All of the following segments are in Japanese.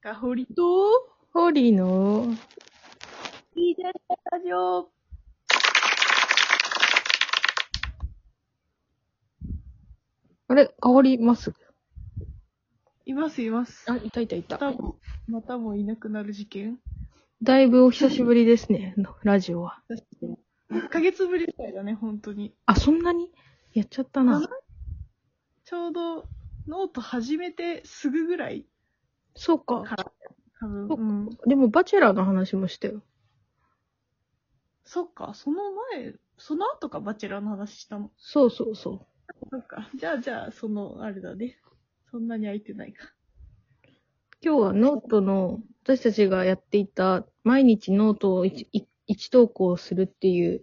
かほりと、ホリの、いいじゃん、ラジオ。あれ、香ります？います、います。あ、いたいたいた。またも、またもいなくなる事件。だいぶお久しぶりですね、ラジオは。1ヶ月ぶりくらいだね、本当に。あ、そんなに？やっちゃったな。ちょうど、ノート始めてすぐぐらいそうか。から、多分。そっかうん。でも、バチェラーの話もしたよ。そっか、その前、その後か、バチェラーの話したの？そうそうそそっか。じゃあ、じゃあ、その、あれだね。そんなに空いてないか。う。今日はノートの、私たちがやっていた、毎日ノートを一一一投稿するっていう、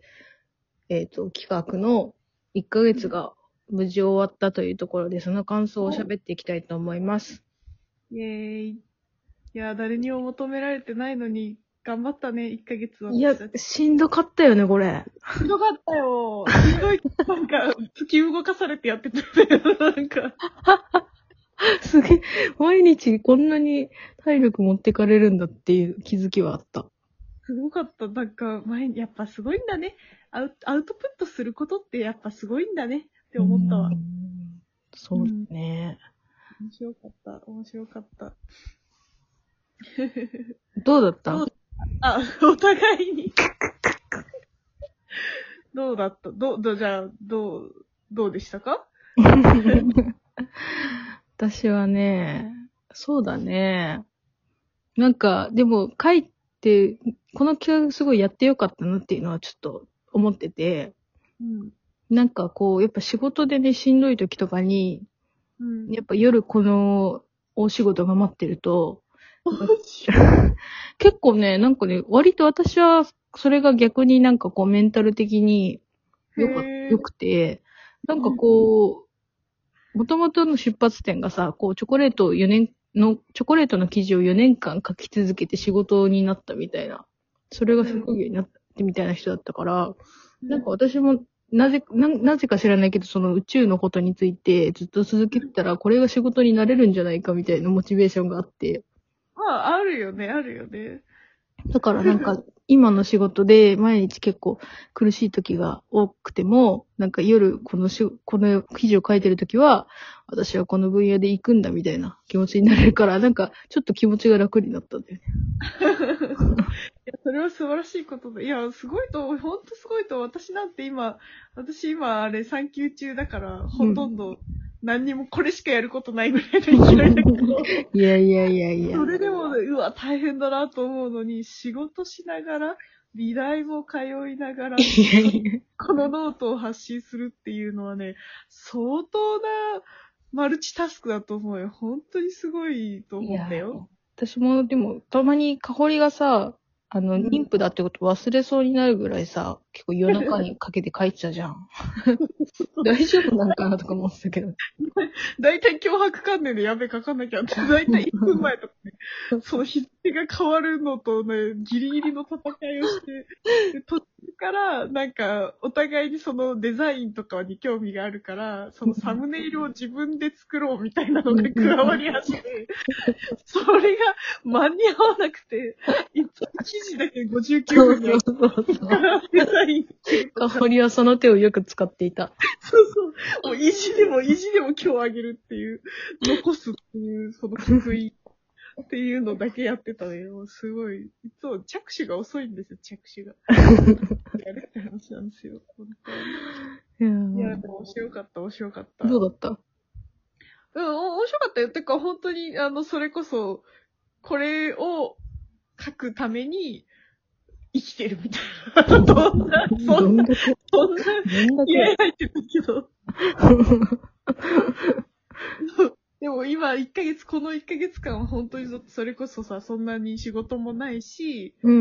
えっ、と、企画の1ヶ月が無事終わったというところで、その感想を喋っていきたいと思います。イェーイ。いや、誰にも求められてないのに、頑張ったね、1ヶ月は。いや、しんどかったよね、これ。ひどかったよ。ひどい、なんか、突き動かされてやってたよね。なんか、すげえ、毎日こんなに体力持ってかれるんだっていう気づきはあった。すごかった。なんか、前に、やっぱすごいんだね。アウアウトプットすることってやっぱすごいんだねって思ったわう。んそうだね。面白かった。面白かった。どうだった？あ、お互いに。どうだった？どう、どう、じゃあ、どう、どうでしたか？私はね、そうだね。なんか、でも書いて、この企画すごいやってよかったなっていうのはちょっと思ってて、うん。なんかこう、やっぱ仕事でね、しんどい時とかに、うん。やっぱ夜この大仕事が待ってると、結構ね、なんかね、割と私は、それが逆になんかこうメンタル的によかよくて、なんかこう、元々の出発点がさ、こうチョコレートを4年の、チョコレートの記事を4年間書き続けて仕事になったみたいな、それが職業になってみたいな人だったから、なんか私も、なぜ、な、なぜか知らないけど、その宇宙のことについてずっと続けてたら、これが仕事になれるんじゃないかみたいなモチベーションがあって、まあ、あるよね、あるよね。だからなんか、今の仕事で毎日結構苦しい時が多くても、なんか夜このし、この記事を書いてる時は、私はこの分野で行くんだみたいな気持ちになれるから、なんかちょっと気持ちが楽になったんだよね。それは素晴らしいことで。いや、すごいと、ほんとすごいと、私なんて今、私今、あれ、産休中だから、ほとんど、何にもこれしかやることないぐらいの勢いだけど、いやいやいやいやそ。れでも、うわ、大変だなと思うのに、仕事しながら、美大も通いながら、このノートを発信するっていうのはね、相当なマルチタスクだと思うよ。本当にすごいと思うんだよ。私も、でも、たまに香りがさ、あの、うん妊婦だってこと忘れそうになるぐらいさ、結構夜中にかけて書いてたじゃん。大丈夫なのかなとか思ってたけど。だいたい脅迫観念でやべえ書かなきゃって、だいたい1分前とかね、その日付が変わるのとね、ギリギリの戦いをして、で途中から、なんか、お互いにそのデザインとかに興味があるから、そのサムネイルを自分で作ろうみたいなのが加わり始め、それが間に合わなくて、一記事だけ59分にそうそうそう。デザイン香りはその手をよく使っていた。そうそう。もう意地でも意地でも今日あげるっていう、残すっていう、その得意っていうのだけやってたね。もうすごい。いつも着手が遅いんですよ、着手が。やるって話なんですよ。本い当やにいや、でも面白かった、面白かった。どうだった？うん、お面白かったよ。てか、本当に、あの、それこそ、これを書くために生きてるみたいな。どんな、そんな、そんな、気合け。入ってたけど。でも今1ヶ月、この1ヶ月間は本当にそれこそさ、そんなに仕事もないし、うんう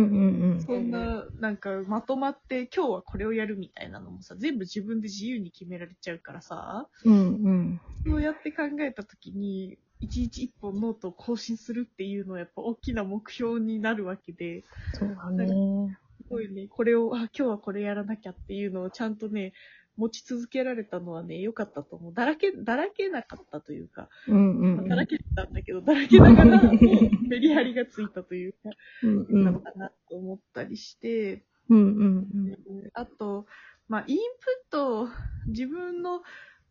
んそんな、なんかまとまって今日はこれをやるみたいなのもさ、全部自分で自由に決められちゃうからさ、うん。うんうん。そうやって考えたときに、一日一本ノートを更新するっていうのはやっぱ大きな目標になるわけで、そうだね。すごいね、これを、あ、今日はこれやらなきゃっていうのをちゃんとね、持ち続けられたのはね、良かったと思う。だらけ、だらけなかったというか、うんうんうん。だらけてたんだけど、だらけながら、メリハリがついたというか、うんう。なんのかなと思ったりして、うんうんあと、まあ、インプット、自分の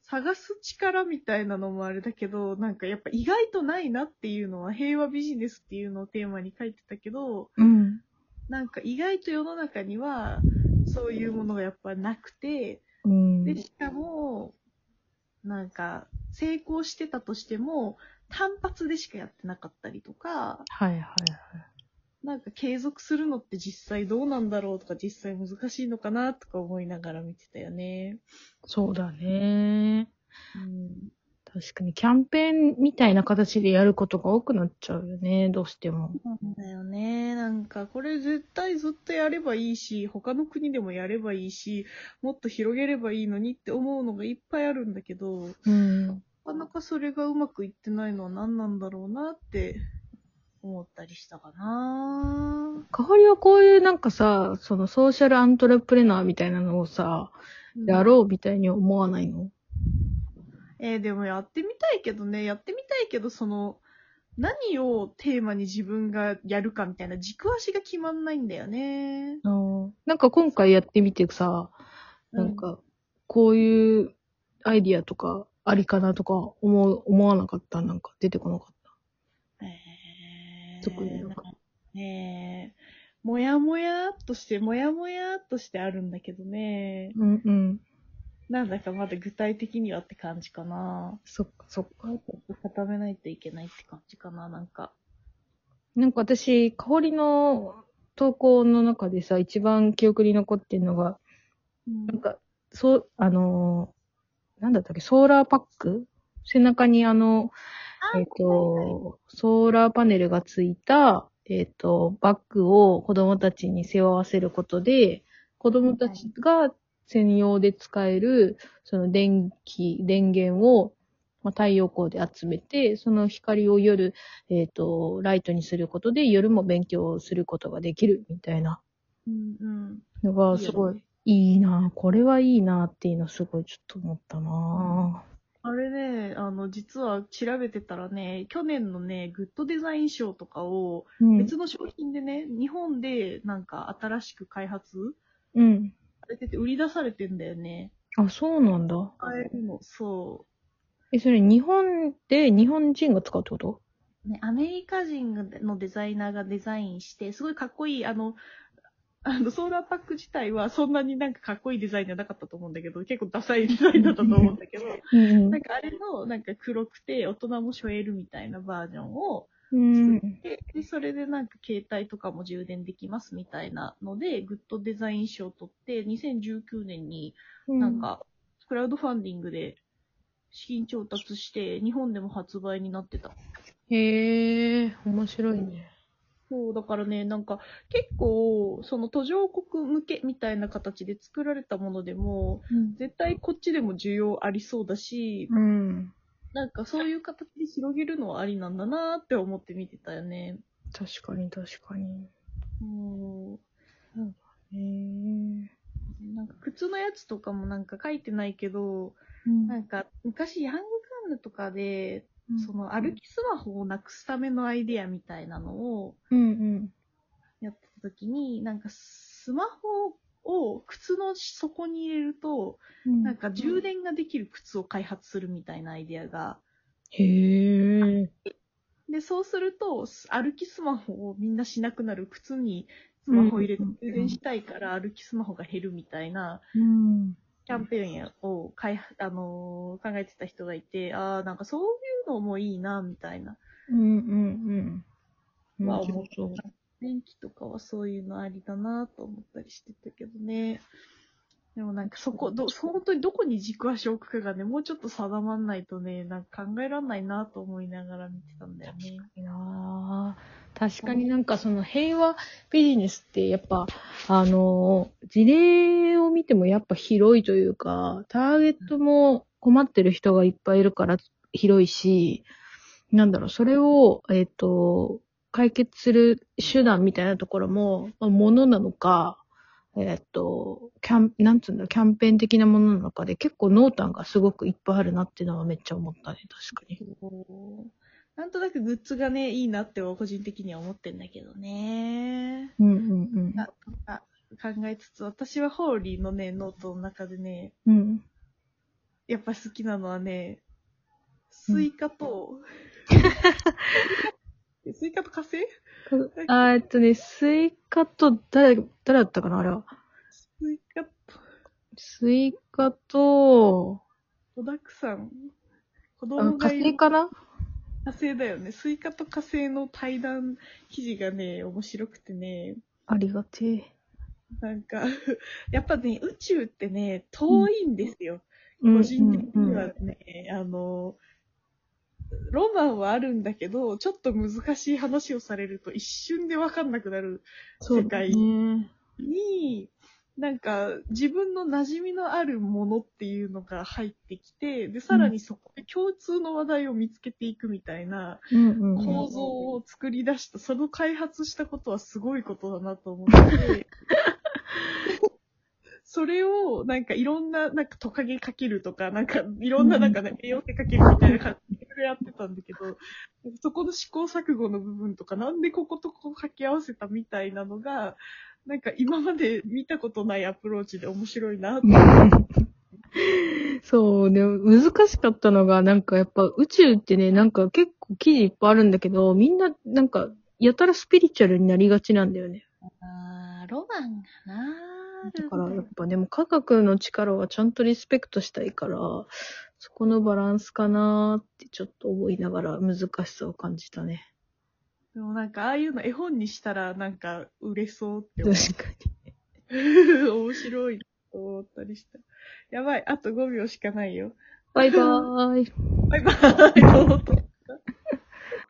探す力みたいなのもあれだけど、なんかやっぱ意外とないなっていうのは、平和ビジネスっていうのをテーマに書いてたけど、うん。うん。なんか意外と世の中には、そういうものがやっぱなくて、うん。で、しかも、なんか、成功してたとしても、単発でしかやってなかったりとか、はいはいはい。なんか継続するのって実際どうなんだろうとか、実際難しいのかなとか思いながら見てたよね。そうだね。うん。確かにキャンペーンみたいな形でやることが多くなっちゃうよね、どうしても。なんだよね。なんか、これ絶対ずっとやればいいし、他の国でもやればいいし、もっと広げればいいのにって思うのがいっぱいあるんだけど、うん。なかなかそれがうまくいってないのは何なんだろうなって思ったりしたかなかわりはこういうなんかさ、そのソーシャルアントレプレナーみたいなのをさ、やろうみたいに思わないの？えーでもやってみたいけどね、やってみたいけど、その、何をテーマに自分がやるかみたいな軸足が決まんないんだよね。うんなんか今回やってみてさ、なんか、こういうアイディアとかありかなとか思う、思わなかった？なんか出てこなかった？えー、特になんかねえ、もやもやっとして、もやもやっとしてあるんだけどね、うんうん。なんだかまだ具体的にはって感じかな。そっかそっか。固めないといけないって感じかな、なんか。なんか私、香りの投稿の中でさ、一番記憶に残ってるのが、うんなんか、そう、あのーなんだったっけ、ソーラーパック？背中にあの、えっ、と、ソーラーパネルがついた、えっ、と、バッグを子供たちに背負わせることで、子供たちが専用で使える、その電気、電源を、まあ、太陽光で集めて、その光を夜、えっ、と、ライトにすることで夜も勉強することができるみたいなうんうん。のがすごいいいなこれはいいなっていうのすごいちょっと思ったなあれね、あの、実は調べてたらね、去年のね、グッドデザイン賞とかをうん。別の商品でね、日本でなんか新しく開発うん。されてて売り出されてんだよね。あ、そうなんだ。使えるの、そえ、それ日本で日本人が使うってこと？う。ね、アメリカ人のデザイナーがデザインして、すごいかっこいい、あの、あの、ソーラーパック自体はそんなになんかかっこいいデザインじゃなかったと思うんだけど、結構ダサいデザインだったと思うんだけど、うんなんかあれの、なんか黒くて大人も背負えるみたいなバージョンをうん。で、それでなんか携帯とかも充電できますみたいなので、グッドデザイン賞を取って、2019年にうん。なんか、クラウドファンディングで資金調達して、日本でも発売になってた。へえ、面白いね。そう、だからね、なんか、結構、その途上国向けみたいな形で作られたものでも、絶対こっちでも需要ありそうだし、うん。なんかそういう形で広げるのはありなんだなって思って見てたよね。確かに確かに。うん。へえ。なんか靴のやつとかもなんか書いてないけど、なんか昔ヤングカンヌとかで、その歩きスマホをなくすためのアイデアみたいなのをうんうん。やってた時に、なんかスマホを靴の底に入れると、なんか充電ができる靴を開発するみたいなアイデアが。へえ。で、そうすると、歩きスマホをみんなしなくなる靴にスマホを入れてうん充電したいから歩きスマホが減るみたいなうん。キャンペーンを開発、あのー考えてた人がいて、ああ、なんかそういうのもいいな、みたいな。うんうんうん。は面白そう。電気とかはそういうのありだなと思ったりしてたけどね。でもなんかそこ、ど、本当にどこに軸足を置くかがね、もうちょっと定まんないとね、なんか考えらんないなと思いながら見てたんだよね。いやー確かになんかその平和ビジネスってやっぱ、あの、事例を見てもやっぱ広いというか、ターゲットも困ってる人がいっぱいいるから広いし、なんだろう、それを、えっ、と、解決する手段みたいなところも、まあ、ものなのか、えーっと、キャン、なんつうんだ、キャンペーン的なものの中で結構濃淡がすごくいっぱいあるなっていうのはめっちゃ思ったね、確かに。なんとなくグッズがね、いいなって個人的には思ってんだけどね。うんうんうん。なあ考えつつ、私はホーリーのね、ノートの中でね、うん。やっぱ好きなのはね、スイカと、スイカと火星？あーえっとね、スイカと、誰、誰だったかなあれは。スイカと、スイカと、子だくさん。子あ火供がいる星かな？火星だよね。スイカと火星の対談記事がね、面白くてね、ありがてえ。なんか、やっぱね、宇宙ってね、遠いんですよ。うん個人的にはうんね、あの、ロマンはあるんだけど、ちょっと難しい話をされると一瞬でわかんなくなる世界ね。に、なんか自分の馴染みのあるものっていうのが入ってきて、で、さらにそこで共通の話題を見つけていくみたいな。構造を作り出した、その開発したことはすごいことだなと思って、それをなんかいろんな、なんかトカゲかけるとか、なんかいろんななんかね、栄養系かけるみたいな感じでやってたんだけど、そこの試行錯誤の部分とか、なんでこことここ掛け合わせたみたいなのが、なんか今まで見たことないアプローチで面白いなと そう、でも難しかったのが、なんかやっぱ宇宙ってね、なんか結構記事いっぱいあるんだけど、みんななんかやたらスピリチュアルになりがちなんだよね。あーロマンがなだからやっぱでも科学の力はちゃんとリスペクトしたいから、そこのバランスかなーってちょっと思いながら難しさを感じたね。でもなんかああいうの絵本にしたらなんか売れそうって思う確かに。面白いと思ったりした。やばい、あと5秒しかないよ。バイバーイ。バイバイ。